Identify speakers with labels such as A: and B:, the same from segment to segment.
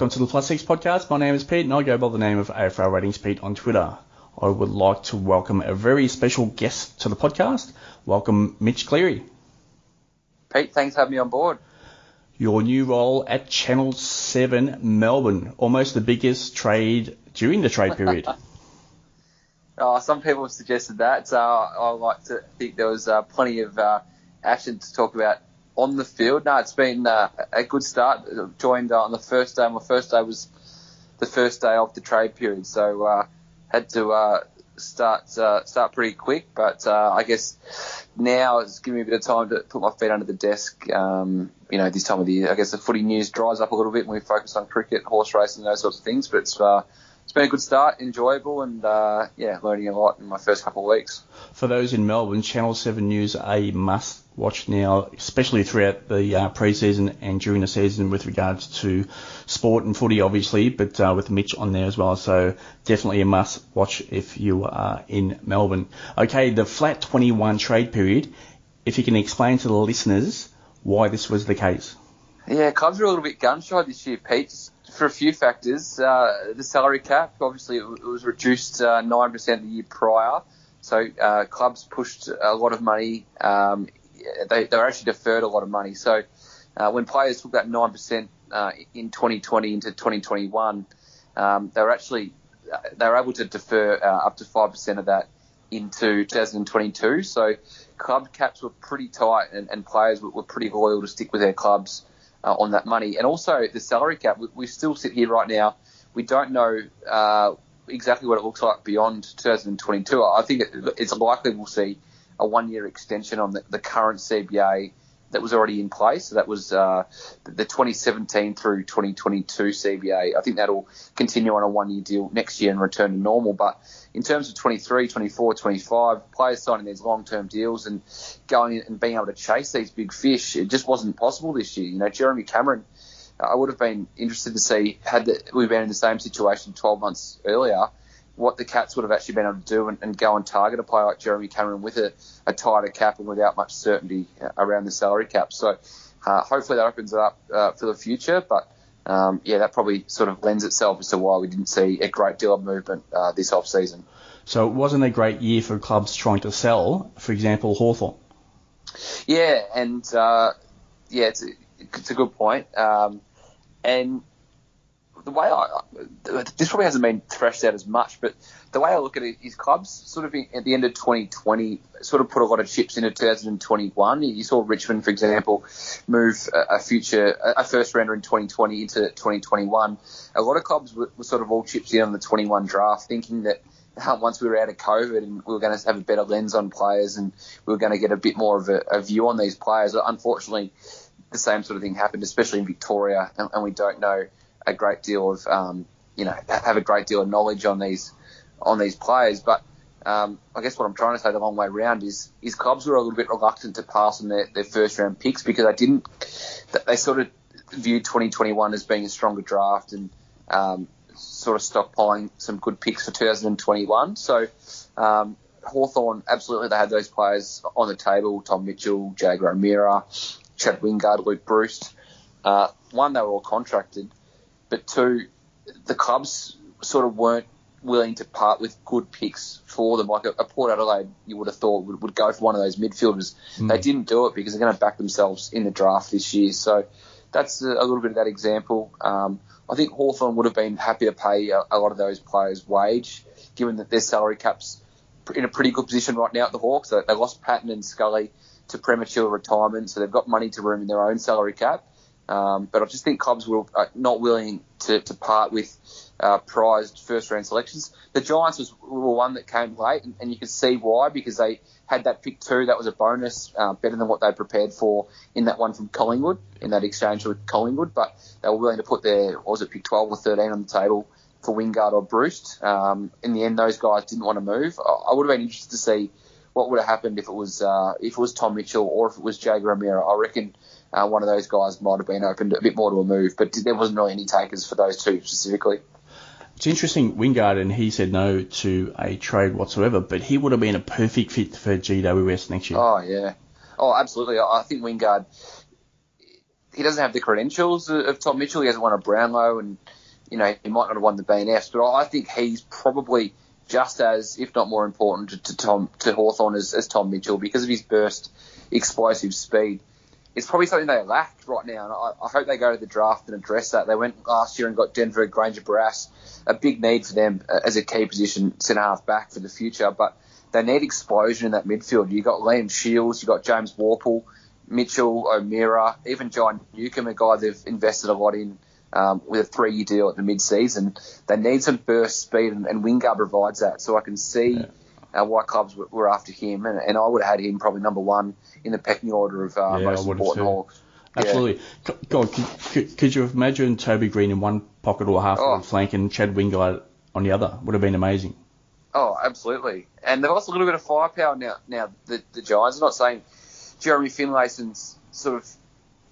A: Welcome to the Plus Six podcast. My name is Pete and I go by the name of AFL Ratings Pete on Twitter. I would like to welcome a very special guest to the podcast. Welcome Mitch Cleary.
B: Pete, thanks for having me on board.
A: Your new role at Channel 7 Melbourne, almost the biggest trade during the trade period.
B: oh, some people have suggested that. Uh, I like to think there was uh, plenty of uh, action to talk about on the field. No, it's been uh, a good start. Joined uh, on the first day. My first day was the first day of the trade period, so uh, had to uh, start uh, start pretty quick. But uh, I guess now it's giving me a bit of time to put my feet under the desk. Um, you know, this time of the year, I guess the footy news dries up a little bit when we focus on cricket, horse racing, those sorts of things. But it's it's been a good start, enjoyable, and yeah, learning a lot in my first couple of weeks.
A: For those in Melbourne, Channel 7 News a must watch now, especially throughout the uh, pre-season and during the season with regards to sport and footy, obviously, but uh, with Mitch on there as well. So definitely a must watch if you are in Melbourne. Okay, the flat 21 trade period. If you can explain to the listeners why this was the case.
B: Yeah, clubs are a little bit gun shy this year, Pete for a few factors. Uh, the salary cap, obviously, it, was reduced uh, 9% the year prior. So uh, clubs pushed a lot of money. Um, they, they were actually deferred a lot of money. So uh, when players took that 9% uh, in 2020 into 2021, um, they were actually they were able to defer uh, up to 5% of that into 2022. So club caps were pretty tight and, and players were, were pretty loyal to stick with their clubs uh, on that money. And also the salary cap, we, we, still sit here right now. We don't know uh, exactly what it looks like beyond 2022. I think it, it's likely we'll see a one-year extension on the, the, current CBA that was already in place. So that was uh, the 2017 through 2022 CBA. I think that'll continue on a one-year deal next year and return to normal. But in terms of 23, 24, 25, players signing these long-term deals and going and being able to chase these big fish, it just wasn't possible this year. You know, Jeremy Cameron, I would have been interested to see had the, we been in the same situation 12 months earlier, what the Cats would have actually been able to do and, and go and target a player like Jeremy Cameron with a, a tighter cap and without much certainty around the salary cap. So uh, hopefully that opens it up uh, for the future, but um, yeah, that probably sort of lends itself as to why we didn't see a great deal of movement uh, this off season.
A: So it wasn't a great year for clubs trying to sell, for example, Hawthorn.
B: Yeah, and uh, yeah, it's a, it's a good point. Um, and the way I this probably hasn't been threshed out as much, but the way I look at it is clubs sort of at the end of 2020 sort of put a lot of chips into 2021. You saw Richmond, for example, move a future a first rounder in 2020 into 2021. A lot of clubs were, were sort of all chips in on the 21 draft, thinking that uh, once we were out of COVID and we were going to have a better lens on players and we were going to get a bit more of a, a view on these players. Unfortunately, the same sort of thing happened, especially in Victoria, and, and we don't know a great deal of um, you know have a great deal of knowledge on these on these players. But um, I guess what I'm trying to say the long way around is is clubs were a little bit reluctant to pass on their, their first round picks because they didn't they sort of viewed 2021 as being a stronger draft and um, sort of stockpiling some good picks for 2021. So um, Hawthorn absolutely they had those players on the table: Tom Mitchell, Jaeger O'Meara, Chad Wingard, Luke Breust. Uh, one, they were all contracted, but two, the clubs sort of weren't willing to part with good picks for them. Like a, a Port Adelaide, you would have thought would, would go for one of those midfielders. Mm. They didn't do it because they're going to back themselves in the draft this year. So that's a, a little bit of that example. Um, I think Hawthorn would have been happy to pay a, a, lot of those players' wage, given that their salary caps in a pretty good position right now at the Hawks. They, they lost Patton and Scully to premature retirement, so they've got money to room in their own salary cap. Um, but I just think clubs were uh, not willing to, to part with uh, prized first round selections. The Giants was, were one that came late, and, and, you can see why because they had that pick two. That was a bonus, uh, better than what they prepared for in that one from Collingwood, in that exchange with Collingwood. But they were willing to put their, was it pick 12 or 13 on the table for Wingard or Breust. Um, in the end, those guys didn't want to move. I, I would have been interested to see what would have happened if it was uh, if it was Tom Mitchell or if it was Jaeger O'Meara. I reckon uh, one of those guys might have been open a bit more to a move, but there wasn't really any takers for those two specifically.
A: It's interesting, Wingard, and he said no to a trade whatsoever, but he would have been a perfect fit for GWS next year.
B: Oh, yeah. Oh, absolutely. I think Wingard, he doesn't have the credentials of, of Tom Mitchell. He hasn't won a Brownlow, and you know he might not have won the BNFs, but I think he's probably just as, if not more important, to, to Tom to Hawthorn as, as Tom Mitchell because of his burst, explosive speed. It's probably something they lack right now, and I, I hope they go to the draft and address that. They went last year and got Denver Grainger Barras, a big need for them as a key position centre half back for the future, but they need explosion in that midfield. You got Liam Shiels, you got James Worpel, Mitchell, O'Meara, even John Newcombe, a guy they've invested a lot in um, with a three-year deal at the mid-season. They need some burst speed, and, and Wingard provides that. So I can see yeah. Uh, white clubs were, were after him, and, and, I would have had him probably number one in the pecking order of uh, yeah, most important Hawks.
A: Absolutely. Yeah. God, could, could, could, you imagine Toby Greene in one pocket or half oh. flank and Chad Wingard on the other? Would have been amazing.
B: Oh, absolutely. And they've also a little bit of firepower now. Now the, the Giants. I'm not saying Jeremy Finlayson's sort of,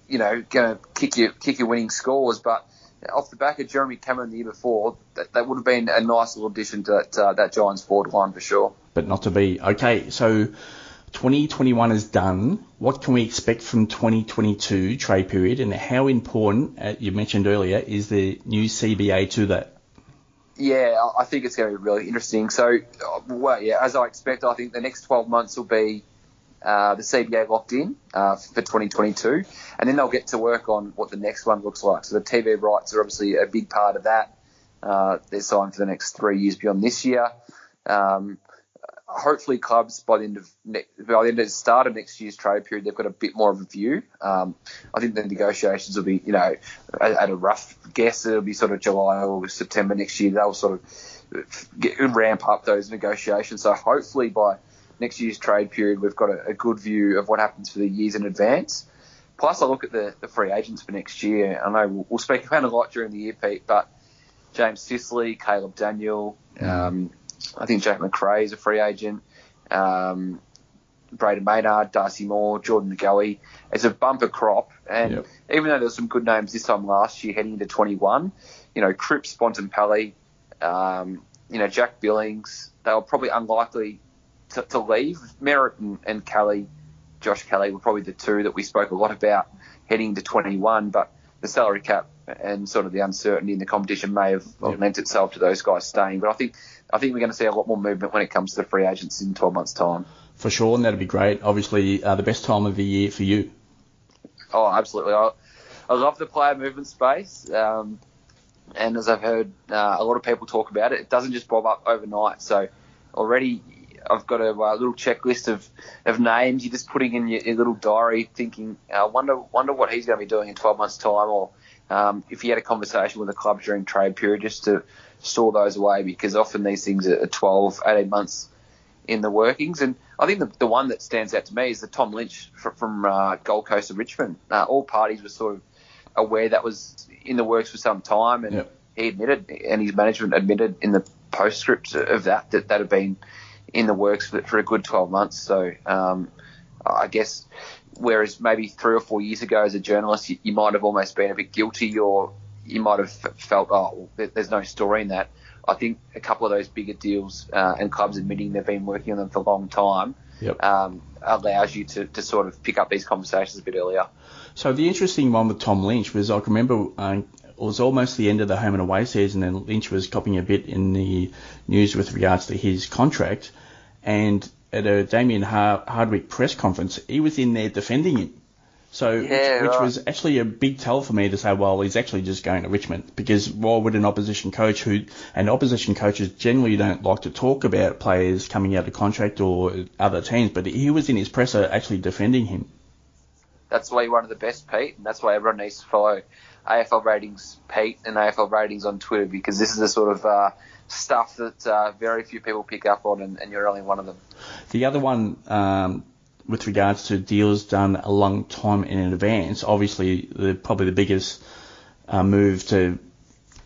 B: you know, going to kick you kick your winning scores, but off the back of Jeremy Cameron the year before, that, that would have been a nice little addition to that, uh, that Giants forward line for sure.
A: But not to be. Okay, so 2021 is done. What can we expect from 2022 trade period, and how important, uh, you mentioned earlier, is the new CBA to that?
B: Yeah, I think it's going to be really interesting. So, uh, well, yeah, as I expect, I think the next 12 months will be uh, the CBA locked in uh, for 2022, and then they'll get to work on what the next one looks like. So the TV rights are obviously a big part of that. Uh, they're signed for the next three years beyond this year. Um, hopefully, clubs by the end of by the end of the start of next year's trade period, they've got a bit more of a view. Um, I think the negotiations will be, you know, at, at, a rough guess, it'll be sort of July or September next year. They'll sort of get, ramp up those negotiations. So hopefully by next year's trade period, we've got a, a, good view of what happens for the years in advance. Plus, I look at the, the free agents for next year. I know we'll, we'll, speak about a lot during the year, Pete, but James Sicily, Caleb Daniel, um, I think Jack Macrae is a free agent. Um, Brayden Maynard, Darcy Moore, Jordan De Goey. It's a bumper crop. And yep. even though there's some good names this time last year heading into 21, you know, Cripps, Bontempelli, um, you know, Jack Billings, they were probably unlikely to, to leave. Merrett and, and Kelly, Josh Kelly were probably the two that we spoke a lot about heading to 21, but the salary cap and sort of the uncertainty in the competition may have lent itself to those guys staying. But I think I think we're going to see a lot more movement when it comes to the free agents in 12 months' time.
A: For sure, and that'd be great. Obviously, uh, the best time of the year for you.
B: Oh, absolutely. I, I love the player movement space. Um, and as I've heard uh, a lot of people talk about it, it doesn't just bob up overnight. So already I've got a, uh, little checklist of, of names. You're just putting in your, your little diary, thinking, uh, wonder wonder what he's going to be doing in 12 months' time, or um, if you had a conversation with a club during trade period, just to store those away, because often these things are 12, 18 months in the workings. And I think the, the one that stands out to me is the Tom Lynch from, from uh, Gold Coast and Richmond. Uh, all parties were sort of aware that was in the works for some time, and yep. he admitted, and his management admitted in the postscript of that that that had been in the works for, for a good 12 months. So um, I guess whereas maybe three or four years ago as a journalist, you, you, might have almost been a bit guilty or you might have felt, oh, well, there's no story in that. I think a couple of those bigger deals uh, and clubs admitting they've been working on them for a long time yep. um, allows you to, to sort of pick up these conversations a bit earlier.
A: So the interesting one with Tom Lynch was I can remember uh, it was almost the end of the home and away season, and Lynch was copying a bit in the news with regards to his contract. And at a Damien Hardwick press conference, he was in there defending him. So, yeah, which, which was actually a big tell for me to say, well, he's actually just going to Richmond because why would an opposition coach who, and opposition coaches generally don't like to talk about players coming out of contract or other teams, but he was in his presser actually defending him.
B: That's why you're one of the best, Pete, and that's why everyone needs to follow AFL ratings Pete and AFL ratings on Twitter because this is the sort of uh, stuff that uh, very few people pick up on, and, and, you're only one of them.
A: The other one, um, with regards to deals done a long time in advance, obviously the, probably the biggest uh, move to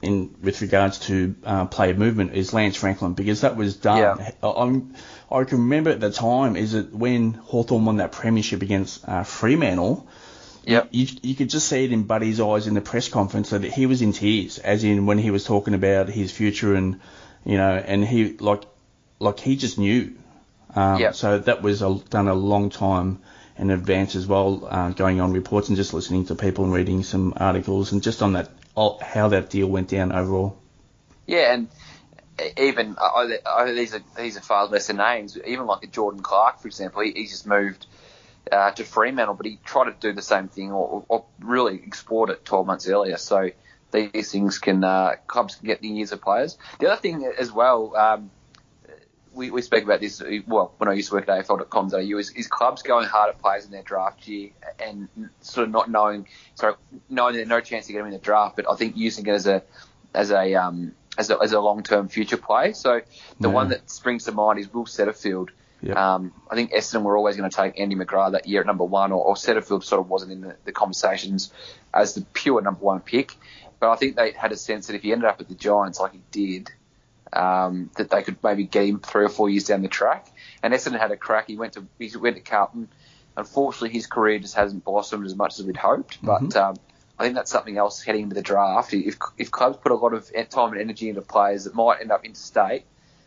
A: in with regards to uh, player movement is Lance Franklin because that was done. Yeah. I'm, I can remember at the time is it when Hawthorn won that premiership against uh, Fremantle
B: yeah.
A: You, you could just see it in Buddy's eyes in the press conference that he was in tears, as in when he was talking about his future and, you know, and he, like, like he just knew. Um, yep. So that was a, done a long time in advance as well, uh, going on reports and just listening to people and reading some articles and just on that how that deal went down overall.
B: Yeah, and even I, I, these are these are far lesser names. Even like a Jordan Clark, for example, he, he's just moved uh, to Fremantle, but he tried to do the same thing or, or really explored it 12 months earlier. So these things can uh, clubs can get the years of players. The other thing as well. Um, we, we speak about this, well, when I used to work at AFL.com.au, is, is clubs going hard at players in their draft year and sort of not knowing, sorry, knowing there's no chance to get them in the draft, but I think using it as a, as a, um, as a, as a long-term future play. So the yeah. one that springs to mind is Will Setterfield. Yep. Um, I think Essendon were always going to take Andy McGrath that year at number one, or, or Setterfield sort of wasn't in the, the conversations as the pure number one pick. But I think they had a sense that if he ended up at the Giants like he did, um, that they could maybe get him three or four years down the track. And Essendon had a crack. He went to he went to Carlton. Unfortunately, his career just hasn't blossomed as much as we'd hoped. Mm-hmm. But um, I think that's something else heading into the draft. If if clubs put a lot of time and energy into players that might end up interstate,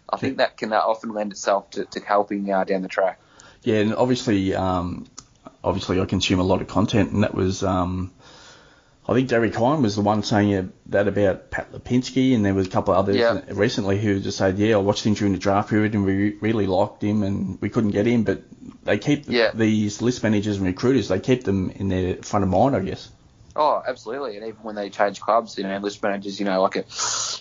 B: I think that can often lend itself to, to helping uh, down the track.
A: Yeah, and obviously, um, obviously, I consume a lot of content, and that was um, I think Derek Hine was the one saying that about Pat Lipinski, and there was a couple of others yeah. recently who just said, "Yeah, I watched him during the draft period, and we really liked him, and we couldn't get him." But they keep yeah. these list managers and recruiters, they keep them in their front of mind, I guess.
B: Oh, absolutely. And even when they change clubs, you know, list managers, you know, like a,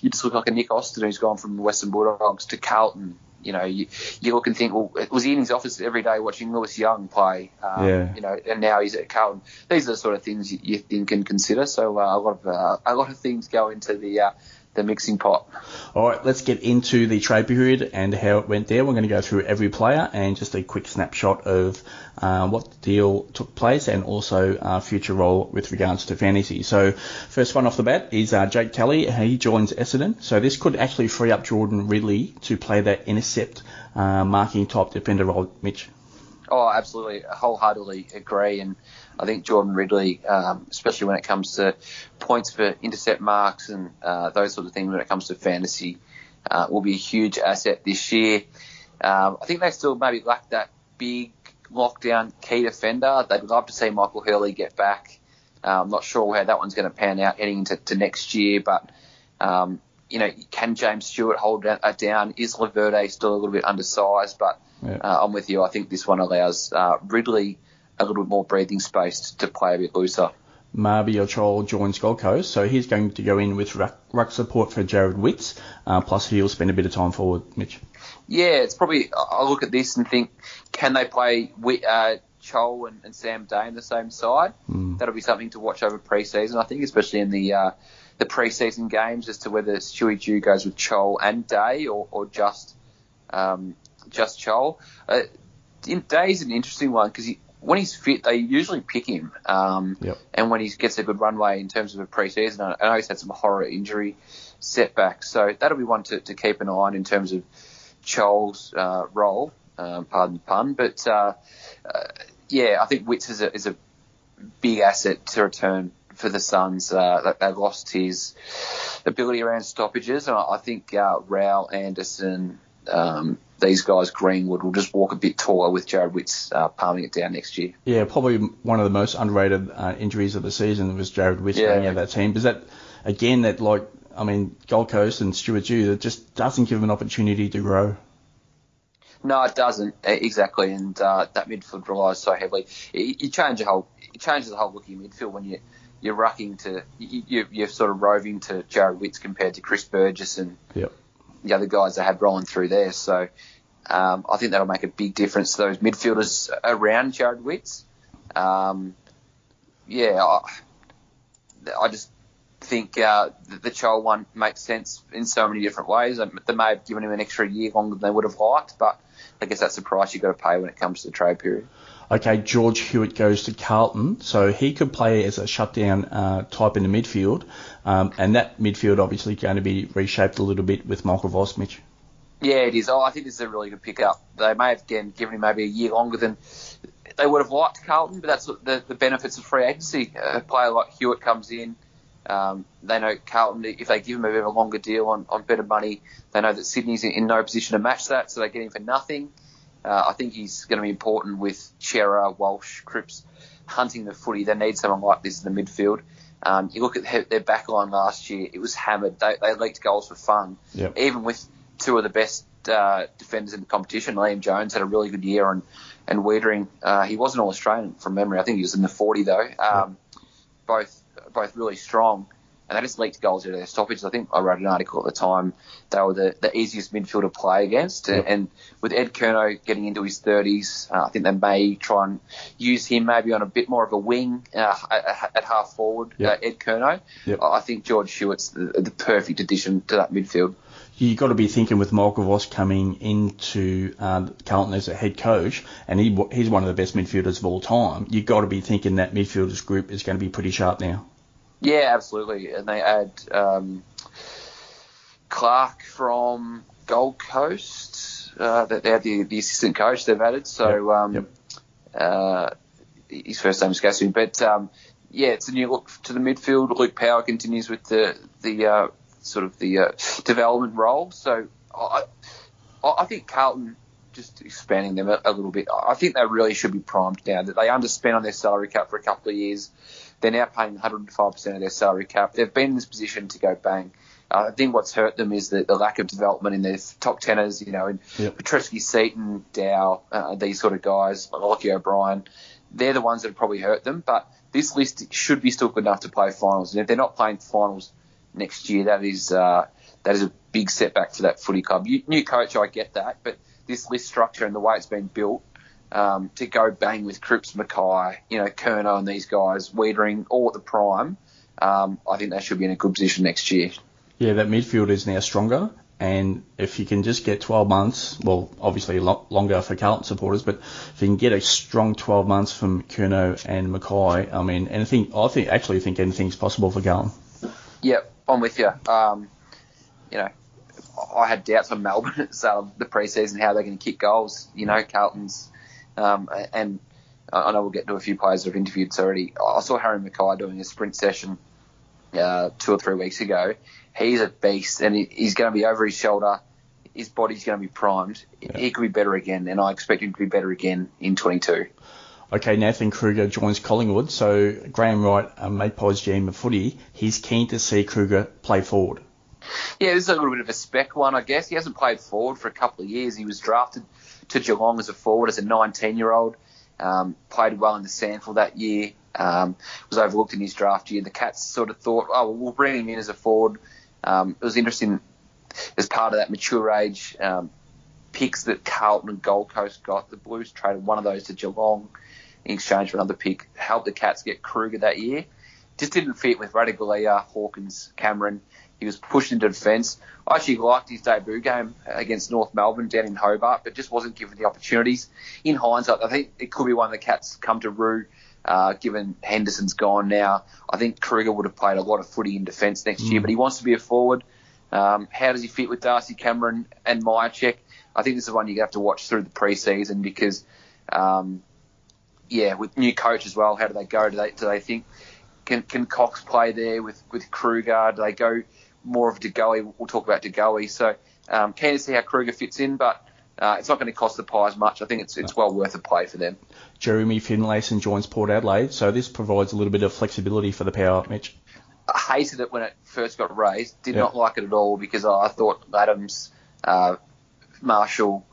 B: you just look like a Nick Austin who's gone from Western Bulldogs to Carlton you know, you, you look and think, well, it was he in his office every day watching Lewis Young play? Um, yeah. You know, and now he's at Carlton. These are the sort of things you, you think and consider. So uh, a lot of uh, a lot of things go into the uh, the mixing pot.
A: All right, let's get into the trade period and how it went there. We're going to go through every player and just a quick snapshot of uh, what the deal took place and also uh, future role with regards to fantasy. So first one off the bat is uh, Jake Kelly. He joins Essendon. So this could actually free up Jordan Ridley to play that intercept uh, marking type defender role, Mitch.
B: Oh, absolutely. I wholeheartedly agree. And I think Jordan Ridley, um, especially when it comes to points for intercept marks and uh, those sort of things when it comes to fantasy, uh, will be a huge asset this year. Um, I think they still maybe lack that big lockdown key defender. They'd love to see Michael Hurley get back. Uh, I'm not sure how that one's going to pan out heading into next year, but um, you know, can James Stewart hold that uh, down? Is Laverde still a little bit undersized? But yeah. uh, I'm with you. I think this one allows uh, Ridley a little bit more breathing space to play a bit looser.
A: Mabior Chol joins Gold Coast, so he's going to go in with ruck, ruck support for Jarrod Witts, uh, plus he'll spend a bit of time forward, Mitch.
B: Yeah, it's probably, I look at this and think, can they play uh, Chol and, and, Sam Day in the same side? Mm. That'll be something to watch over pre-season, I think, especially in the uh, the pre-season games as to whether Stewie Dew goes with Chol and Day or, or just um, just Chol. Uh, Day's an interesting one because he, when he's fit, they usually pick him. Um, yep. And when he gets a good runway in terms of a pre-season, I know he's had some horror injury setbacks, so that'll be one to, to keep an eye on in terms of Chol's uh, role. Um, pardon the pun, but uh, uh, yeah, I think Witts is a, is a big asset to return for the Suns. Uh, they lost his ability around stoppages, and I think uh, Rowell, Anderson, um, these guys, Greenwood, will just walk a bit taller with Jarrod Witts uh, palming it down next year.
A: Yeah, probably one of the most underrated uh, injuries of the season was Jarrod Witts yeah. being out that team. Is that again that like I mean Gold Coast and Stuart Dew that just doesn't give him an opportunity to grow.
B: No, it doesn't exactly, and uh, that midfield relies so heavily. You, you change the whole, it changes the whole look of your midfield when you you're rucking to you, you're sort of roving to Jarrod Witts compared to Chris Burgess and
A: yep.
B: The other guys they have rolling through there. So um, I think that'll make a big difference to those midfielders around Jarrod Witts. Um, yeah, I, I, just think uh, the, the Chol one makes sense in so many different ways. They may have given him an extra year longer than they would have liked, but I guess that's the price you've got to pay when it comes to the trade period.
A: Okay, George Hewitt goes to Carlton, so he could play as a shutdown uh, type in the midfield, um, and that midfield obviously going to be reshaped a little bit with Michael Voss, Mitch.
B: Yeah, it is. Oh, I think this is a really good pickup. They may have again given him maybe a year longer than they would have liked Carlton, but that's the, the benefits of free agency. A player like Hewitt comes in. Um, they know Carlton, if they give him a bit of a longer deal on, on better money, they know that Sydney's in, in no position to match that, so they get him for nothing. Uh, I think he's going to be important with Cerra, Walsh, Cripps hunting the footy. They need someone like this in the midfield. Um, you look at their back line last year; it was hammered. They, they leaked goals for fun,
A: Yep.
B: even with two of the best uh, defenders in the competition. Liam Jones had a really good year, and and Weitering, uh, he wasn't all Australian from memory. I think he was in the 40 though. Um, Both both really strong, and they just leaked goals out of their stoppages. I think I wrote an article at the time. They were the, the easiest midfield to play against,
A: Yep.
B: and with Ed Curnow getting into his 30s, uh, I think they may try and use him maybe on a bit more of a wing uh, at, at half forward.
A: Yep.
B: Uh, Ed Curnow,
A: Yep.
B: I I think George Hewitt's the, the perfect addition to that midfield.
A: you've got to be thinking with Michael Voss coming into uh, Carlton as a head coach, and he he's one of the best midfielders of all time. You've got to be thinking that midfielders group is going to be pretty sharp now.
B: Yeah, absolutely. And they add um, Clark from Gold Coast. Uh, that they had the, the assistant coach they've added. So
A: Yep,
B: um,
A: yep.
B: Uh, his first name is Gaston, but um, yeah, it's a new look to the midfield. Luke Power continues with the the uh, sort of the uh, development role. So I, I I think Carlton just expanding them a, a little bit. I think they really should be primed now that they underspent on their salary cap for a couple of years. They're now paying 105% of their salary cap. They've been in this position to go bang. Uh, I think what's hurt them is the, the lack of development in their top tenors, you know, in
A: Yep.
B: Petrevski, Seton, Dow, uh, these sort of guys, Lochie O'Brien. They're the ones that have probably hurt them. But this list should be still good enough to play finals. And if they're not playing finals next year, that is uh, that is a big setback for that footy club. You, new coach, I get that, but this list structure and the way it's been built um, to go bang with Cripps, McKay, you know, Curnow and these guys, Weitering, all at the prime, um, I think they should be in a good position next year.
A: Yeah, that midfield is now stronger, and if you can just get 12 months, well, obviously lo- longer for Carlton supporters, but if you can get a strong 12 months from Curnow and McKay, I mean, anything, I think actually think anything's possible for Carlton.
B: Yep, I'm with you. Um, you know, I had doubts on Melbourne at the start of the preseason how they're going to kick goals. You know, Carlton's, um, and I know we'll get to a few players that have interviewed already. I saw Harry McKay doing a sprint session uh, two or three weeks ago. He's a beast, and he, he's going to be over his shoulder. His body's going to be primed. He could be better again, and I expect him to be better again in 22.
A: Okay, Nathan Kruger joins Collingwood, so Graham Wright, a Magpies GM of footy, he's keen to see Kruger play forward.
B: Yeah, this is a little bit of a spec one, I guess. He hasn't played forward for a couple of years. He was drafted to Geelong as a forward as a 19 year old. Um, played well in the Sandford that year. Um, was overlooked in his draft year. The Cats sort of thought, oh, well, we'll bring him in as a forward. Um, it was interesting as part of that mature age um, picks that Carlton and Gold Coast got. The Blues traded one of those to Geelong in exchange for another pick. Helped the Cats get Kruger that year. Just didn't fit with Ratugolea, Hawkins, Cameron. He was pushed into defence. I actually liked his debut game against North Melbourne down in Hobart, but just wasn't given the opportunities. In hindsight, I think it could be one of the Cats come to rue, uh, given Henderson's gone now. I think Kruger would have played a lot of footy in defence next year, but he wants to be a forward. Um, how does he fit with Darcy Cameron and Mihocek? I think this is one you have to watch through the preseason because, um, yeah, with new coach as well, how do they go? Do they do they think can can Cox play there with with Kruger? Do they go more of DeGoey? We'll talk about DeGoey. So um, keen to see how Kruger fits in, but uh, it's not going to cost the Pies much. I think it's it's well worth a play for them.
A: Jeremy Finlayson joins Port Adelaide, so this provides a little bit of flexibility for the power, Mitch.
B: I hated it when it first got raised. Did
A: Yeah.
B: not like it at all because I thought Adams, uh, Marshall,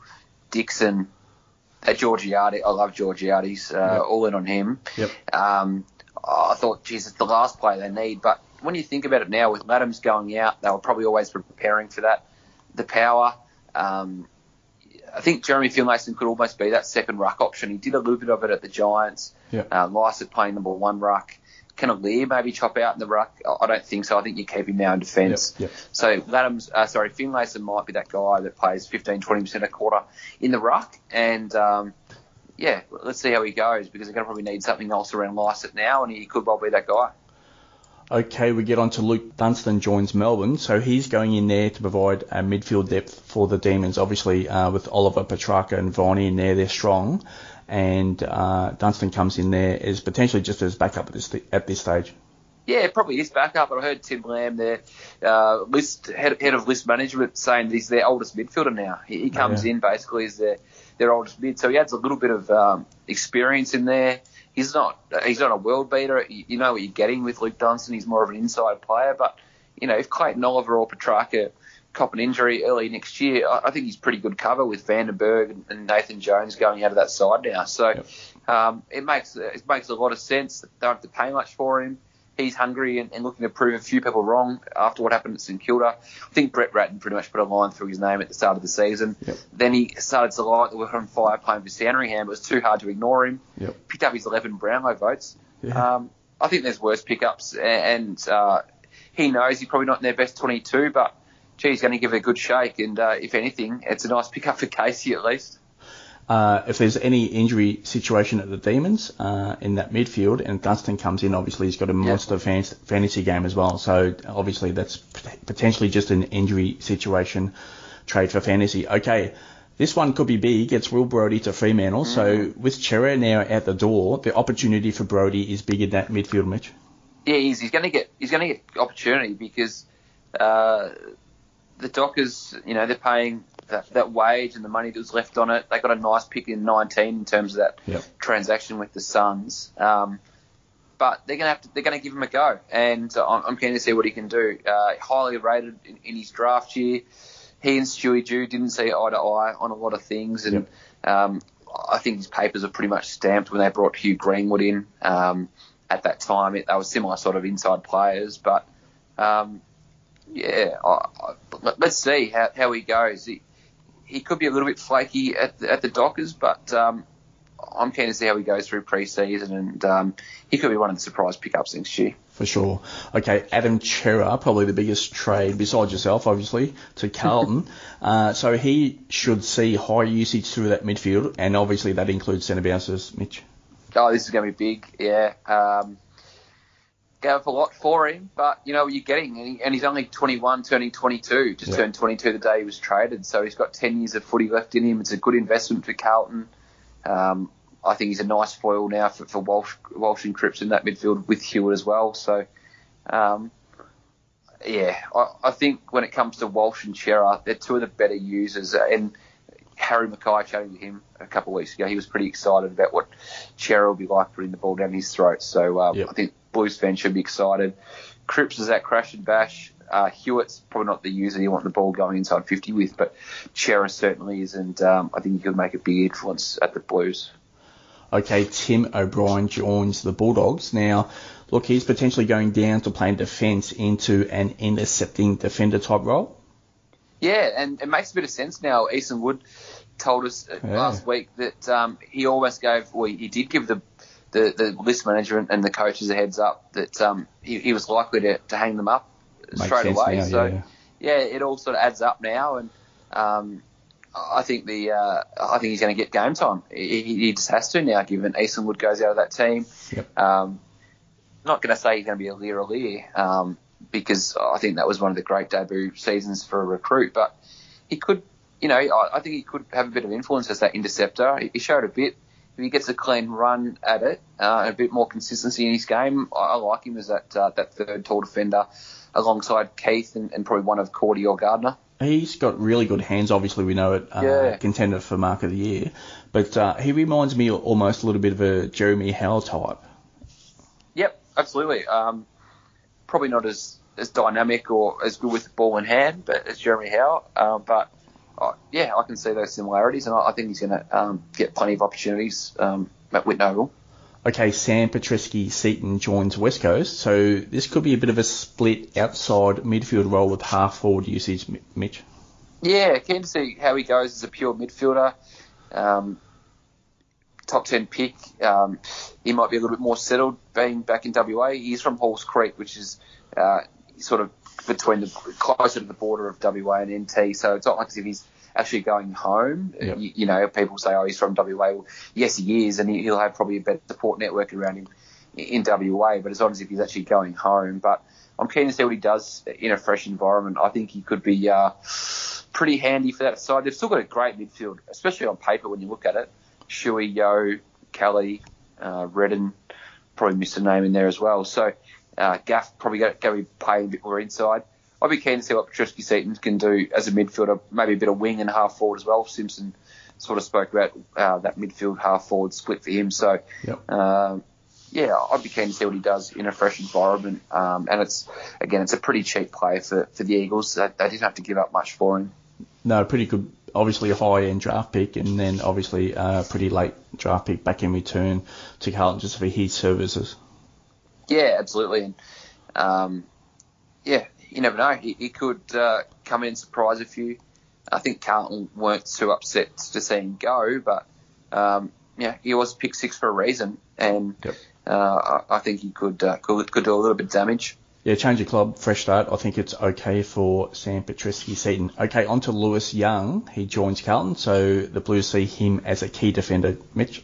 B: Dixon, uh, Georgiades. I love Georgiades. Uh. All in on him.
A: Yep.
B: Um, I thought, geez, it's the last player they need. But when you think about it now, with Adams going out, they were probably always preparing for that. The power. Um, I think Jeremy Finlayson could almost be that second ruck option. He did a little bit of it at the Giants.
A: Yep.
B: Uh, Lycett playing number one ruck. Can Aliir maybe chop out in the ruck? I don't think so. I think you keep him now in defence.
A: Yep, yep.
B: So Adams, uh, sorry, Finlayson might be that guy that plays 15, 20% a quarter in the ruck. And um, yeah, let's see how he goes because they're going to probably need something else around Lycett now, and he could well be that guy.
A: Okay, we get on to Luke Dunstan joins Melbourne, so he's going in there to provide a midfield depth for the Demons. Obviously, uh, with Oliver Petracca and Viney in there, they're strong, and uh, Dunstan comes in there as potentially just as backup at this at this stage.
B: Yeah, probably his backup. But I heard Tim Lamb, their uh, list head, head of list management, saying that he's their oldest midfielder now. He, he comes
A: yeah.
B: in basically as their their oldest mid, so he adds a little bit of um, experience in there. He's not he's not a world beater. You, know what you're getting with Luke Dunstan. He's more of an inside player, but you know if Clayton Oliver or Petracca cop an injury early next year, I, I think he's pretty good cover with Vandenberg and, and Nathan Jones going out of that side now. So
A: Yep.
B: um, it makes it makes a lot of sense. They don't have to pay much for him. He's hungry and, and looking to prove a few people wrong after what happened at St Kilda. I think Brett Ratten pretty much put a line through his name at the start of the season.
A: Yep.
B: Then he started to light the world on fire playing for Sandringham. It was too hard to ignore him.
A: Yep.
B: Picked up his 11 Brownlow votes.
A: Yeah.
B: Um, I think there's worse pickups, a- and uh, he knows he's probably not in their best 22, but gee, he's going to give it a good shake. And uh, if anything, it's a nice pickup for Casey at least.
A: Uh, if there's any injury situation at the Demons uh, in that midfield, and Dunstan comes in, obviously he's got a monster fan- fantasy game as well. So obviously that's potentially just an injury situation trade for fantasy. Okay, this one could be big. It's Will Brodie to Fremantle. So with Cerra now at the door, the opportunity for Brodie is big in that midfield, Mitch.
B: Yeah, he's, he's going to get he's going to get opportunity because uh, the Dockers, you know, they're paying that, that wage and the money that was left on it. They got a nice pick in 19 in terms of that
A: Yep.
B: transaction with the Suns. Um, but they're going to have to they're going to give him a go, and I'm I'm keen to see what he can do. Uh, highly rated in, in his draft year. He and Stewie Dew didn't see eye to eye on a lot of things, and um, I think his papers are pretty much stamped when they brought Hugh Greenwood in. Um, at that time, it, they were similar sort of inside players, but um, yeah, I, I, let- let's see how, how he goes. He, he could be a little bit flaky at the, at the Dockers, but um, I'm keen to see how he goes through pre-season, and um, he could be one of the surprise pickups next year.
A: For sure. Okay, Adam Cerra, probably the biggest trade besides yourself, obviously, to Carlton. uh, so he should see high usage through that midfield, and obviously that includes centre bounces, Mitch.
B: Oh, this is going to be big, yeah. Um, gave up a lot for him, but you know what you're getting, and, he, and he's only 21, turning 22. Just
A: Yeah.
B: turned 22 the day he was traded, so he's got 10 years of footy left in him. It's a good investment for Carlton. Um, I think he's a nice foil now for, for Walsh, Walsh and Cripps in that midfield with Hewitt as well. So, um, yeah, I, I think when it comes to Walsh and Cerra, they're two of the better users. And Harry McKay chatting to him a couple of weeks ago, he was pretty excited about what Cerra will be like putting the ball down his throat. So um,
A: Yep.
B: I think Blues fans should be excited. Cripps is that crash and bash. Uh, Hewitt's probably not the user you want the ball going inside 50 with, but Cerra certainly is, and um, I think he could make a big influence at the Blues.
A: Okay, Tim O'Brien joins the Bulldogs. Now, look, he's potentially going down to playing defence into an intercepting defender type role.
B: Yeah, and it makes a bit of sense now. Easton Wood told us uh,
A: Yeah.
B: last week that um, he almost gave, well, he did give the the, the list manager and, the coaches a heads up that um, he, he was likely to, to hang them up
A: Makes
B: straight away.
A: now,
B: so
A: yeah.
B: yeah, it all sort of adds up now, and um, I think the uh, I think he's going to get game time. He, he- just has to now, given Easton Wood goes out of that team.
A: Yep.
B: Um, not going to say he's going to be a Lear or Lear, um, because I think that was one of the great debut seasons for a recruit. But he could, you know, I, I think he could have a bit of influence as that interceptor. He, he showed a bit. If he gets a clean run at it, uh, and a bit more consistency in his game, I, I like him as that uh, that third tall defender alongside Keath and, and probably one of Cordy or Gardner.
A: He's got really good hands. Obviously, we know it. Uh,
B: Yeah.
A: Contender for Mark of the Year, but uh, he reminds me almost a little bit of a Jeremy Howe type.
B: Yep, absolutely. Um, probably not as, as dynamic or as good with the ball in hand, but as Jeremy Howe. Um, but uh, yeah, I can see those similarities, and I, I think he's going to um, get plenty of opportunities um, at Whitten Oval.
A: Okay, Sam Petrevski Seton joins West Coast, so this could be a bit of a split outside midfield role with half forward usage, Mitch.
B: Yeah, keen to see how he goes as a pure midfielder. Um, top 10 pick. Um, he might be a little bit more settled being back in WA. He's from Halls Creek, which is uh, sort of between the closer to the border of WA and NT. So it's not like as if he's actually going home.
A: Yep.
B: You, you know, people say, oh, he's from WA. Well, yes, he is, and he, he'll have probably a better support network around him in WA, but it's not as if he's actually going home. But I'm keen to see what he does in a fresh environment. I think he could be uh, pretty handy for that side. They've still got a great midfield, especially on paper when you look at it. Shuey, Yeo, Kelly, uh, Redden, probably missed a name in there as well. So Uh, Gaff probably going to be playing a bit more inside. I'd be keen to see what Petrevski-Seton can do as a midfielder, maybe a bit of wing and half forward as well. Simpson sort of spoke about uh, that midfield half forward split for him. So,
A: Yep.
B: um, yeah, I'd be keen to see what he does in a fresh environment. Um, and it's again, it's a pretty cheap play for, for the Eagles. They, they didn't have to give up much for him.
A: No, pretty good. Obviously a high end draft pick, and then obviously a pretty late draft pick back in return to Carlton just for his services.
B: Yeah, absolutely. And um, yeah, you never know. He, he could uh, come in and surprise a few. I think Carlton weren't too upset to see him go, but um, yeah, he was pick six for a reason, and
A: Yep.
B: uh, I, I think he could, uh, could could do a little bit of damage.
A: Yeah, change of club, fresh start. I think it's okay for Sam Petrevski Seton. Okay, on to Lewis Young. He joins Carlton, so the Blues see him as a key defender. Mitch?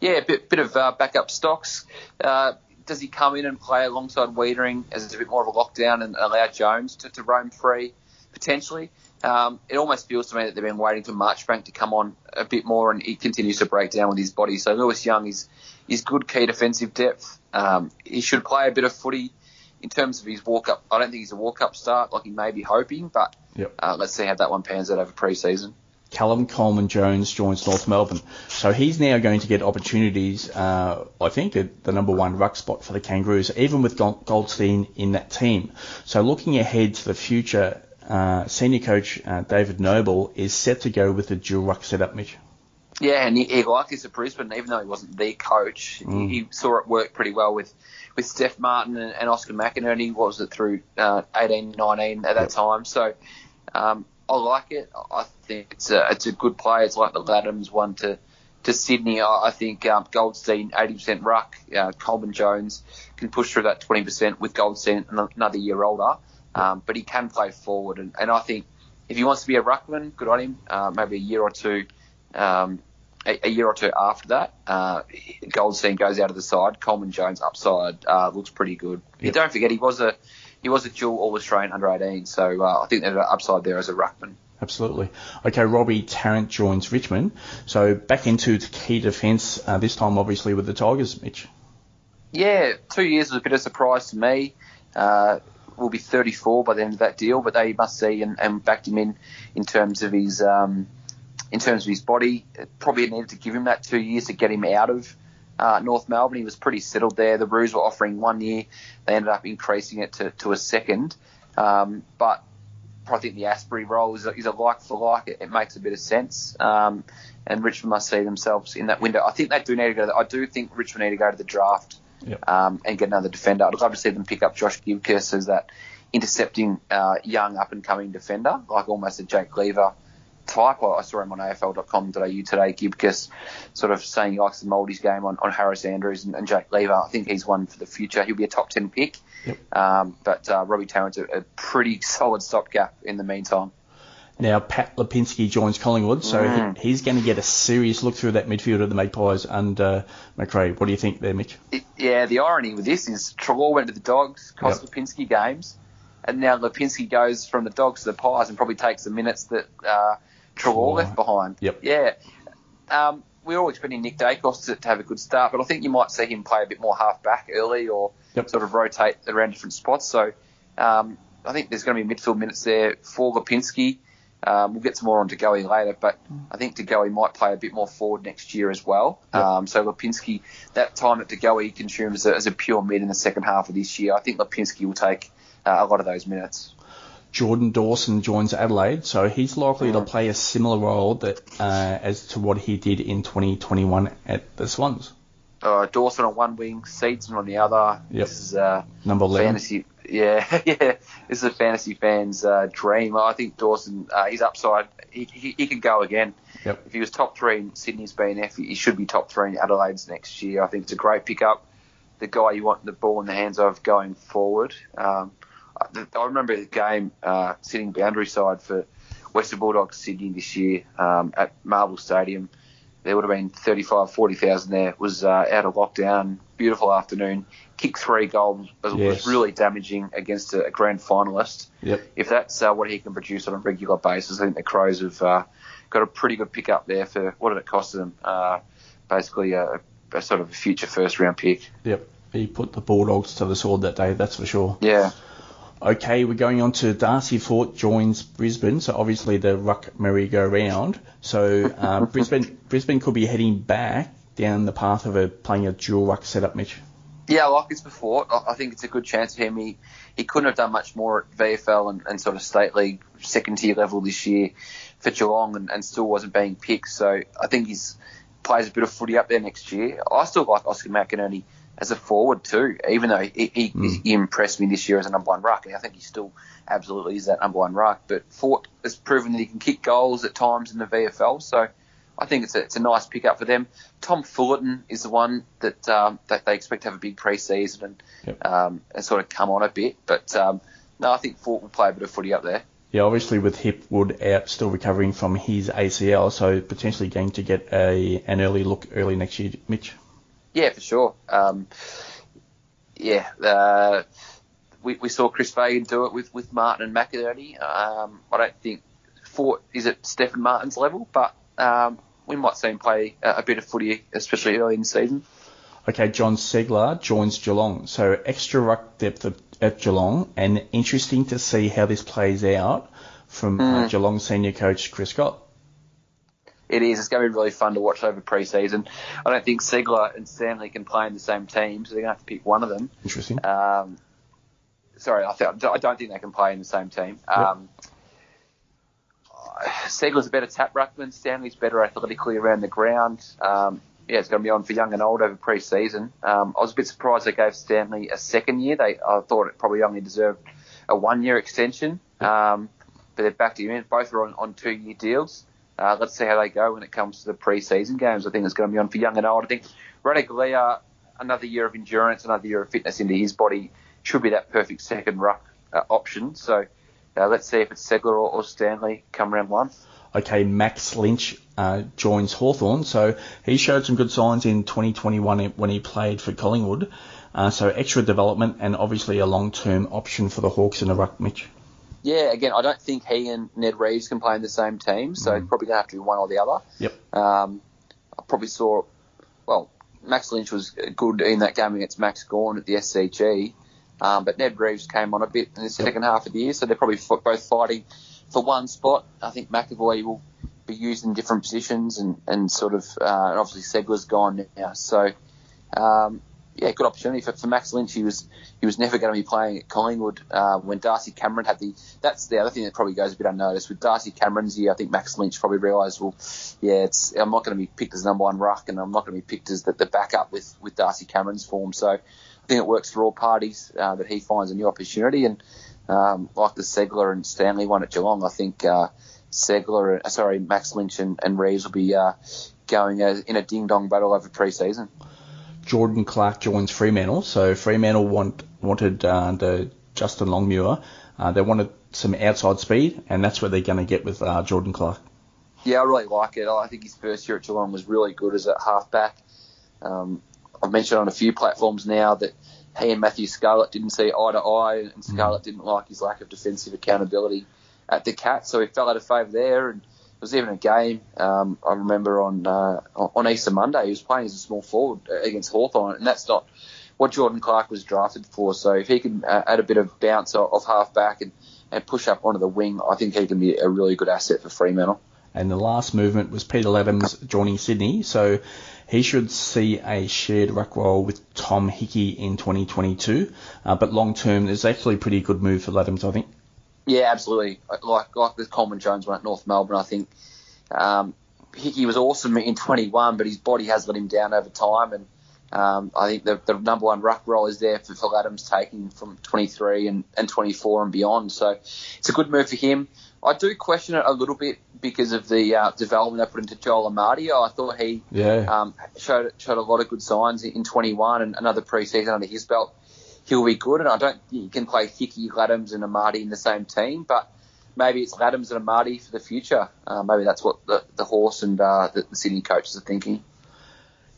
B: Yeah, a bit, bit of uh, backup stocks. Uh, does he come in and play alongside Weitering as a bit more of a lockdown and allow Jones to, to roam free potentially? Um, it almost feels to me that they've been waiting for Marchbank to come on a bit more, and he continues to break down with his body. So Lewis Young is is good key defensive depth. Um, he should play a bit of footy in terms of his walk up. I don't think he's a walk up start like he may be hoping, but
A: Yep.
B: uh, let's see how that one pans out over pre-season.
A: Callum Coleman Jones joins North Melbourne. So he's now going to get opportunities, uh, I think, at the number one ruck spot for the Kangaroos, even with Goldstein in that team. So looking ahead to the future, uh, senior coach uh, David Noble is set to go with the dual ruck setup, Mitch.
B: Yeah, and he, he liked this at Brisbane, even though he wasn't the coach.
A: Mm.
B: He, he saw it work pretty well with, with Steph Martin and, and Oscar McInerney. What was it through uh, 18, 19 at that
A: Yep.
B: time? So um, I like it. I think it's a, it's a good play. It's like the Ladhams one to to Sydney. I, I think um, Goldstein 80% ruck. Uh, Coleman Jones can push through that 20% with Goldstein another year older. Um, but he can play forward, and, and I think if he wants to be a ruckman, good on him. Uh, maybe a year or two um, a, a year or two after that, uh, Goldstein goes out of the side. Coleman Jones upside uh, looks pretty good.
A: Yep.
B: Don't forget he was a he was a dual All Australian under 18, so uh, I think there's an upside there as a ruckman.
A: Absolutely. Okay, Robbie Tarrant joins Richmond. So back into the key defence, uh, this time obviously with the Tigers, Mitch.
B: Yeah, two years was a bit of a surprise to me. Uh, will be 34 by the end of that deal, but they must see and, and backed him in in terms of his um, in terms of his body. Probably needed to give him that two years to get him out of uh, North Melbourne. He was pretty settled there. The Roos were offering one year. They ended up increasing it to, to a second. Um, but I think the Astbury role is a, is a like for like. It, it makes a bit of sense. Um, and Richmond must see themselves in that window. I think they do need to go. To the, I do think Richmond need to go to the draft
A: Yep.
B: um, and get another defender. I'd love to see them pick up Josh Gibcus as that intercepting uh, young up and coming defender, like almost a Jake Lever type. I saw him on AFL.com.au today. Gibcus sort of saying he likes mould his game on, on Harris Andrews and, and Jake Lever. I think he's one for the future. He'll be a top 10 pick.
A: Yep.
B: Um, but uh, Robbie Tarrant's a, a pretty solid stopgap in the meantime.
A: Now Pat Lipinski joins Collingwood, so
B: Mm.
A: he, he's going to get a serious look through that midfield of the Magpies under McRae. What do you think there, Mitch?
B: It- yeah, the irony with this is Treloar went to the Dogs, cost
A: Yep.
B: Lipinski games, and now Lipinski goes from the Dogs to the Pies and probably takes the minutes that uh,
A: Treloar
B: left behind.
A: Yep.
B: Yeah. Um, We're all expecting Nick Daicos to, to have a good start, but I think you might see him play a bit more half back early or
A: Yep.
B: sort of rotate around different spots. So um, I think there's going to be midfield minutes there for Lipinski. Um, we'll get some more on De Goey later, but I think De Goey might play a bit more forward next year as well.
A: Yep.
B: Um, so Lipinski, that time that De Goey consumes as a, as a pure mid in the second half of this year, I think Lipinski will take uh, a lot of those minutes.
A: Jordan Dawson joins Adelaide, so he's likely to
B: Mm.
A: play a similar role that uh, as to what he did in 2021 at the Swans.
B: Uh, Dawson on one wing, Seaton on the other.
A: Yep.
B: This is uh,
A: Number 11.
B: Yeah, yeah. This is a fantasy fan's uh, dream. I think Dawson, uh, his upside, he, he, he could go again.
A: Yep.
B: If he was top three in Sydney's BNF, he should be top three in Adelaide's next year. I think it's a great pickup. The guy you want the ball in the hands of going forward. Um, I, remember the game uh, sitting boundary side for Western Bulldogs Sydney this year um, at Marvel Stadium. There would have been 35, 40,000 there. It was uh, out of lockdown. Beautiful afternoon. Kick three goals. Was,
A: Yes.
B: was really damaging against a, a grand finalist.
A: Yep.
B: If that's uh, what he can produce on a regular basis, I think the Crows have uh, got a pretty good pick up there for what did it cost them? Uh, basically a, a sort of a future first round pick.
A: Yep. he put the Bulldogs to the sword that day, that's for sure.
B: Yeah.
A: Okay, we're going on to Darcy Fort joins Brisbane, so obviously the ruck merry-go-round. So uh, Brisbane Brisbane could be heading back down the path of a, playing a dual ruck setup, Mitch.
B: Yeah, like this before, I think it's a good chance for him. He, he couldn't have done much more at VFL and, and sort of state league second tier level this year for Geelong and, and still wasn't being picked. So I think he's plays a bit of footy up there next year. I still like Oscar McInerney as a forward too, even though he, he, mm. he, impressed me this year as a number one ruck. and I think he still absolutely is that number one ruck. But Fort has proven that he can kick goals at times in the VFL, so I think it's a, it's a nice pickup for them. Tom Fullarton is the one that um, that they expect to have a big preseason and yep. um, and sort of come on a bit. But um, no, I think Fort will play a bit of footy up there.
A: Yeah, obviously with Hipwood out, still recovering from his ACL, so potentially going to get a an early look early next year, Mitch.
B: Yeah, for sure. Um, yeah, uh, we, we saw Chris Fagan do it with, with Martin and McInerney. Um, I don't think Fort is at Stefan Martin's level, but um, we might see him play a, a, bit of footy, especially early in the season.
A: Okay, Jon Ceglar joins Geelong, so extra ruck depth at Geelong, and interesting to see how this plays out from mm. uh, hmm. Geelong senior coach Chris Scott
B: it is. It's going to be really fun to watch over pre-season. I don't think Ceglar and Stanley can play in the same team, so they're going to have to pick one of them.
A: Interesting.
B: Um, sorry, I, th- I, don't think they can play in the same team. Um, Ceglar's a better tap ruckman. Stanley's better athletically around the ground. Um, yeah, it's going to be on for young and old over pre-season. Um, I was a bit surprised they gave Stanley a second year. They I thought it probably only deserved a one-year extension. Um, but they're back to you. Both are on, on two-year deals. Uh, let's see how they go when it comes to the pre-season games. I think it's going to be on for young and old. I think Ratugolea, another year of endurance, another year of fitness into his body, should be that perfect second ruck uh, option. So uh, let's see if it's Ceglar or, or, Stanley come round one.
A: Okay, Max Lynch uh, joins Hawthorn. So he showed some good signs in 2021 when he played for Collingwood. Uh, so extra development and obviously a long-term option for the Hawks in the ruck, Mitch
B: yeah, again, I don't think he and Ned Reeves can play in the same team, so mm. probably going to have to be one or the other.
A: Yep.
B: Um, I probably saw, well, Max Lynch was good in that game against Max Gawn at the SCG, um, but Ned Reeves came on a bit in the second half of the year, so they're probably both fighting for one spot. I think McEvoy will be used in different positions and, and sort of, uh, and obviously Ceglar's gone now, so um, yeah, good opportunity for, for Max Lynch. He was he was never going to be playing at Collingwood uh, when Darcy Cameron had the. That's the other thing that probably goes a bit unnoticed with Darcy Cameron's year. I think Max Lynch probably realised, well, yeah, it's I'm not going to be picked as number one ruck, and I'm not going to be picked as the, the backup with with Darcy Cameron's form. So I think it works for all parties uh, that he finds a new opportunity, and um, like the Ceglar and Stanley one at Geelong, I think uh, Ceglar, uh, sorry, Max Lynch and, and Reeves will be uh, going in a ding dong battle over pre-season.
A: Jordan Clark joins Fremantle. So Fremantle want, wanted uh, the Justin Longmuir. Uh, they wanted some outside speed, and that's what they're going to get with uh, Jordan Clark.
B: Yeah, I really like it. I think his first year at Geelong was really good as a halfback. Um, I've mentioned on a few platforms now that he and Matthew Scarlett didn't see eye to eye, and Scarlett mm. didn't like his lack of defensive accountability at the Cats, so he fell out of favour there. And was even a game um, I remember on uh, on Easter Monday. He was playing as a small forward against Hawthorn, and that's not what Jordan Clark was drafted for. So if he can uh, add a bit of bounce off half back and, and push up onto the wing, I think he can be a really good asset for Fremantle.
A: And the last movement was Peter Ladhams joining Sydney, so he should see a shared ruck role with Tom Hickey in 2022. Uh, but long term, it's actually a pretty good move for Ladhams, I think.
B: Yeah, absolutely. Like like with Coleman Jones one at North Melbourne, I think um, Hickey was awesome in 21, but his body has let him down over time, and um, I think the, the, number one ruck role is there for Phil Adams taking from 23 and, and 24 and beyond. So it's a good move for him. I do question it a little bit because of the uh, development they put into Joel Amartey. I thought he
A: yeah.
B: um, showed showed a lot of good signs in 21 and another preseason under his belt he'll be good. And I don't think you can play Hickey, Ladhams, and Amartey in the same team, but maybe it's Ladhams and Amartey for the future. Uh, maybe that's what the, the horse and uh, the, the Sydney coaches are thinking.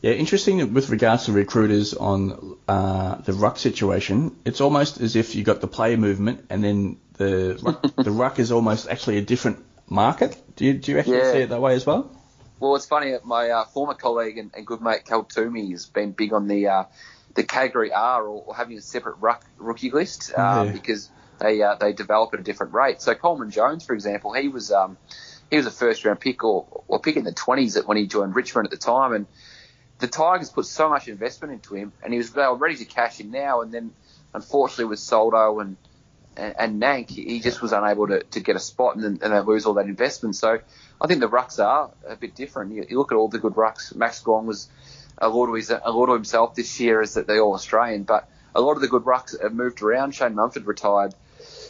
A: Yeah, interesting with regards to recruiters on uh, the ruck situation. It's almost as if you got the player movement, and then the ruck, the ruck is almost actually a different market. Do you do you actually yeah. see it that way as well?
B: Well, it's funny. My uh, former colleague and, and, good mate Cal Twomey has been big on the uh, the category R or, or having a separate ruck, rookie list um,
A: Yeah.
B: because they uh, they develop at a different rate. So Coleman Jones, for example, he was um, he was a first round pick or, or pick in the 20s when he joined Richmond at the time, and the Tigers put so much investment into him, and he was they were ready to cash in now, and then unfortunately with Soldo and and, and Nank, he just was unable to, to get a spot, and then and they lose all that investment. So I think the rucks are a bit different. You, you look at all the good rucks. Max Gawn was a lot of his a lot of himself this year is that they're All Australian, but a lot of the good rucks have moved around. Shane Mumford retired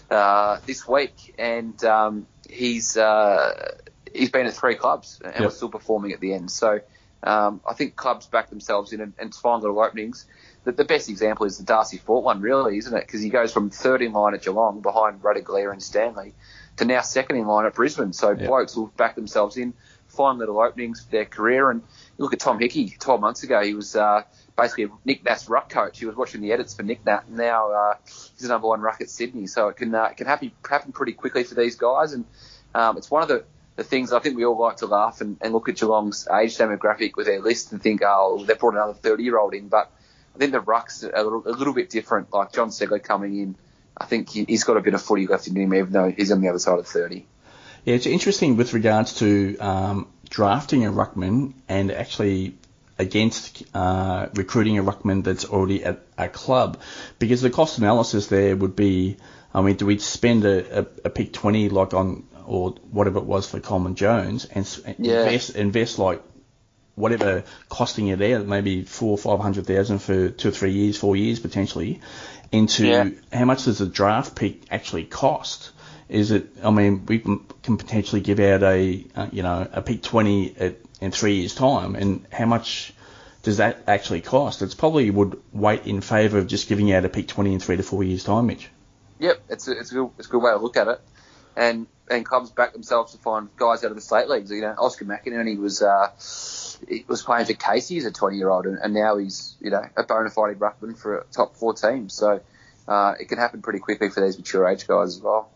B: uh, this week, and um, he's uh, he's been at three clubs and
A: Yep.
B: was still performing at the end. So um, I think clubs back themselves in and, and find little openings. The, the best example is the Darcy Fort one, really, isn't it? Because he goes from third in line at Geelong behind Ratugolea and Stanley to now second in line at Brisbane. So
A: Yep.
B: blokes will back themselves in, find little openings for their career. And look at Tom Hickey, 12 months ago, he was uh, basically a Nic Nat's ruck coach. He was watching the edits for Nic Nat, and now uh, he's the number one ruck at Sydney. So it can uh, it can happen happen pretty quickly for these guys, and um, it's one of the, the things I think we all like to laugh and, and look at Geelong's age demographic with their list and think, oh, they've brought another 30 year old in, but I think the rucks are a little, a little bit different. Like Jon Ceglar coming in, I think he, he's got a bit of footy left in him, even though he's on the other side of 30.
A: Yeah, it's interesting with regards to um, drafting a ruckman and actually against uh, recruiting a ruckman that's already at a club, because the cost analysis there would be, I mean, do we spend a, a, a pick 20 like on or whatever it was for Coleman Jones and
B: Yeah.
A: invest invest like whatever costing you there, maybe four or five hundred thousand for two or three years, four years potentially, into
B: Yeah.
A: how much does a draft pick actually cost? Is it? I mean, we can potentially give out a uh, you know a pick twenty at, in three years' time, and how much does that actually cost? It's probably would weight in favour of just giving out a pick twenty in three to four years' time, Mitch.
B: Yep, it's a, it's a good, it's a good way to look at it. And and clubs back themselves to find guys out of the state leagues. You know, Oscar McInerney was uh, he was playing for Casey as a 20 year old, and, and now he's you know a bona fide ruckman for a top four team. So uh, it can happen pretty quickly for these mature age guys as well.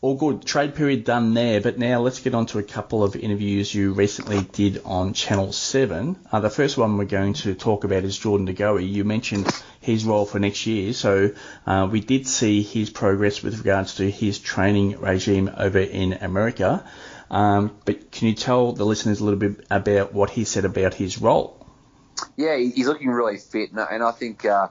A: All good. Trade period done there, but now let's get on to a couple of interviews you recently did on Channel 7. Uh, the first one we're going to talk about is Jordan De Goey. You mentioned his role for next year, so uh, we did see his progress with regards to his training regime over in America. Um, but can you tell the listeners a little bit about what he said about his role?
B: Yeah, he's looking really fit, and I- think uh,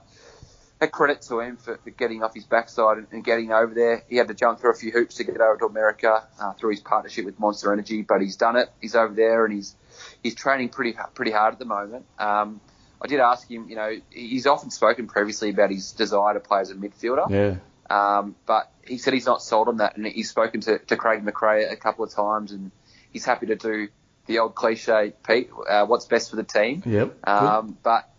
B: a credit to him for, for getting off his backside and, and getting over there. He had to jump through a few hoops to get over to America uh, through his partnership with Monster Energy, but he's done it. He's over there, and he's he's training pretty pretty hard at the moment. Um, I did ask him, you know, he's often spoken previously about his desire to play as a midfielder.
A: Yeah.
B: Um, but he said he's not sold on that, and he's spoken to, to Craig McRae a couple of times, and he's happy to do the old cliche, Pete, uh, what's best for the team.
A: Yep.
B: Um, but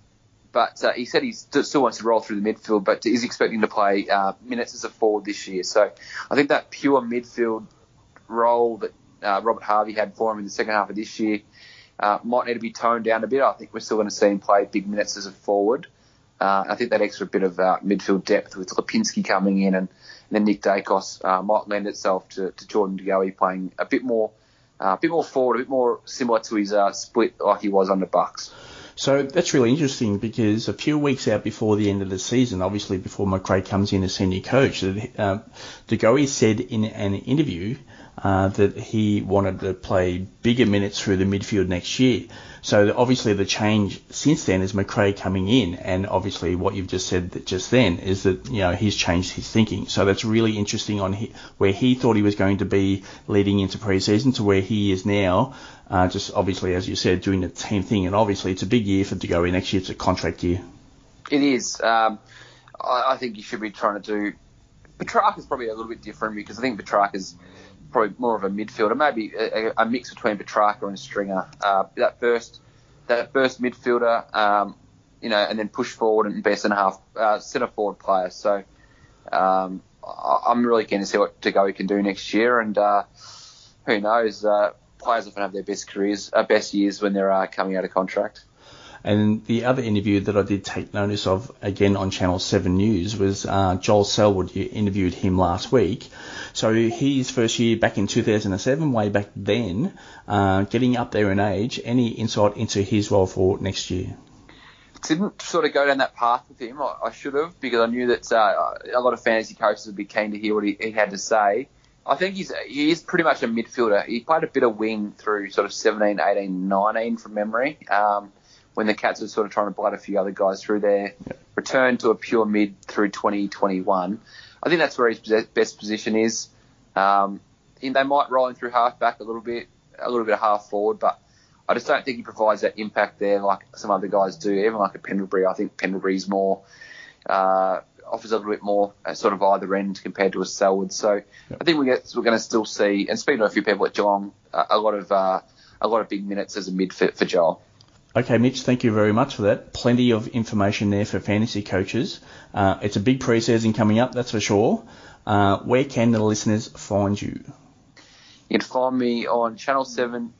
B: but uh, he said he still wants to roll through the midfield, but is expecting to play uh, minutes as a forward this year. So I think that pure midfield role that uh, Robert Harvey had for him in the second half of this year uh, might need to be toned down a bit. I think we're still going to see him play big minutes as a forward. Uh, I think that extra bit of uh, midfield depth with Lipinski coming in and, and then Nick Daicos might lend itself to, to Jordan De Goey playing a bit more, a bit more forward, a bit more similar to his split like he was under Bucks.
A: So that's really interesting because a few weeks out before the end of the season, obviously before McRae comes in as senior coach, uh, De Goey said in an interview uh, that he wanted to play bigger minutes through the midfield next year. So obviously the change since then is McRae coming in, and obviously what you've just said just then is that you know he's changed his thinking. So that's really interesting on he, where he thought he was going to be leading into pre-season to where he is now. Uh, just obviously, as you said, doing the same thing, and obviously it's a big year for De Goey next year. It's a contract year.
B: It is. Um, I, I think you should be trying to do. Petracca is probably a little bit different because I think Petracca is probably more of a midfielder, maybe a, a- mix between Petracca and Stringer. Uh, that first, that first midfielder, um, you know, and then push forward and be a centre half, uh, centre forward player. So um, I, I'm really keen to see what De Goey can do next year, and uh, who knows. Uh, Players often have their best careers, uh, best years when they're uh, coming out of contract.
A: And the other interview that I did take notice of, again on Channel 7 News, was uh, Joel Selwood. You interviewed him last week. So his first year back in 2007, way back then, uh, getting up there in age. Any insight into his role for next year?
B: didn't sort of go down that path with him. I, should have because I knew that uh, a lot of fantasy coaches would be keen to hear what he, he had to say. I think he's he is pretty much a midfielder. He played a bit of wing through sort of 17, 18, 19 from memory. Um, when the Cats were sort of trying to blood a few other guys through there. Yep. Returned to a pure mid through 2021. I think that's where his best position is. Um, they might roll him through half back a little bit, a little bit of half forward, but I just don't think he provides that impact there like some other guys do. Even like a Pendlebury, I think Pendlebury's more uh, offers a little bit more sort of either end compared to a Selwood. So yep. I think we get, we're going to still see. And speaking to a few people at Geelong, a, a lot of uh, a lot of big minutes as a mid fit for Joel.
A: Okay, Mitch, thank you very much for that. Plenty of information there for fantasy coaches. Uh, it's a big pre-season coming up, that's for sure. Uh, where can the listeners find you?
B: You can find me on Channel 7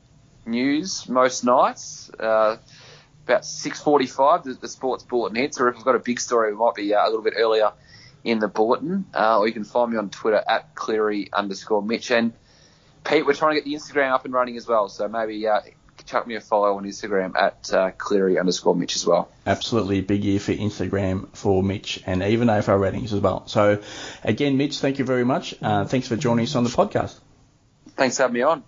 B: News most nights. Uh, about 6.45, the, the, sports bulletin hits, or if I've got a big story, it might be uh, a little bit earlier in the bulletin. Uh, or you can find me on Twitter at Cleary underscore Mitch. And Pete, we're trying to get the Instagram up and running as well, so maybe uh, chuck me a follow on Instagram at uh, Cleary underscore Mitch as well.
A: Absolutely, big year for Instagram for Mitch and even AFL ratings as well. So, again, Mitch, thank you very much. Uh, thanks for joining us on the podcast.
B: Thanks for having me on.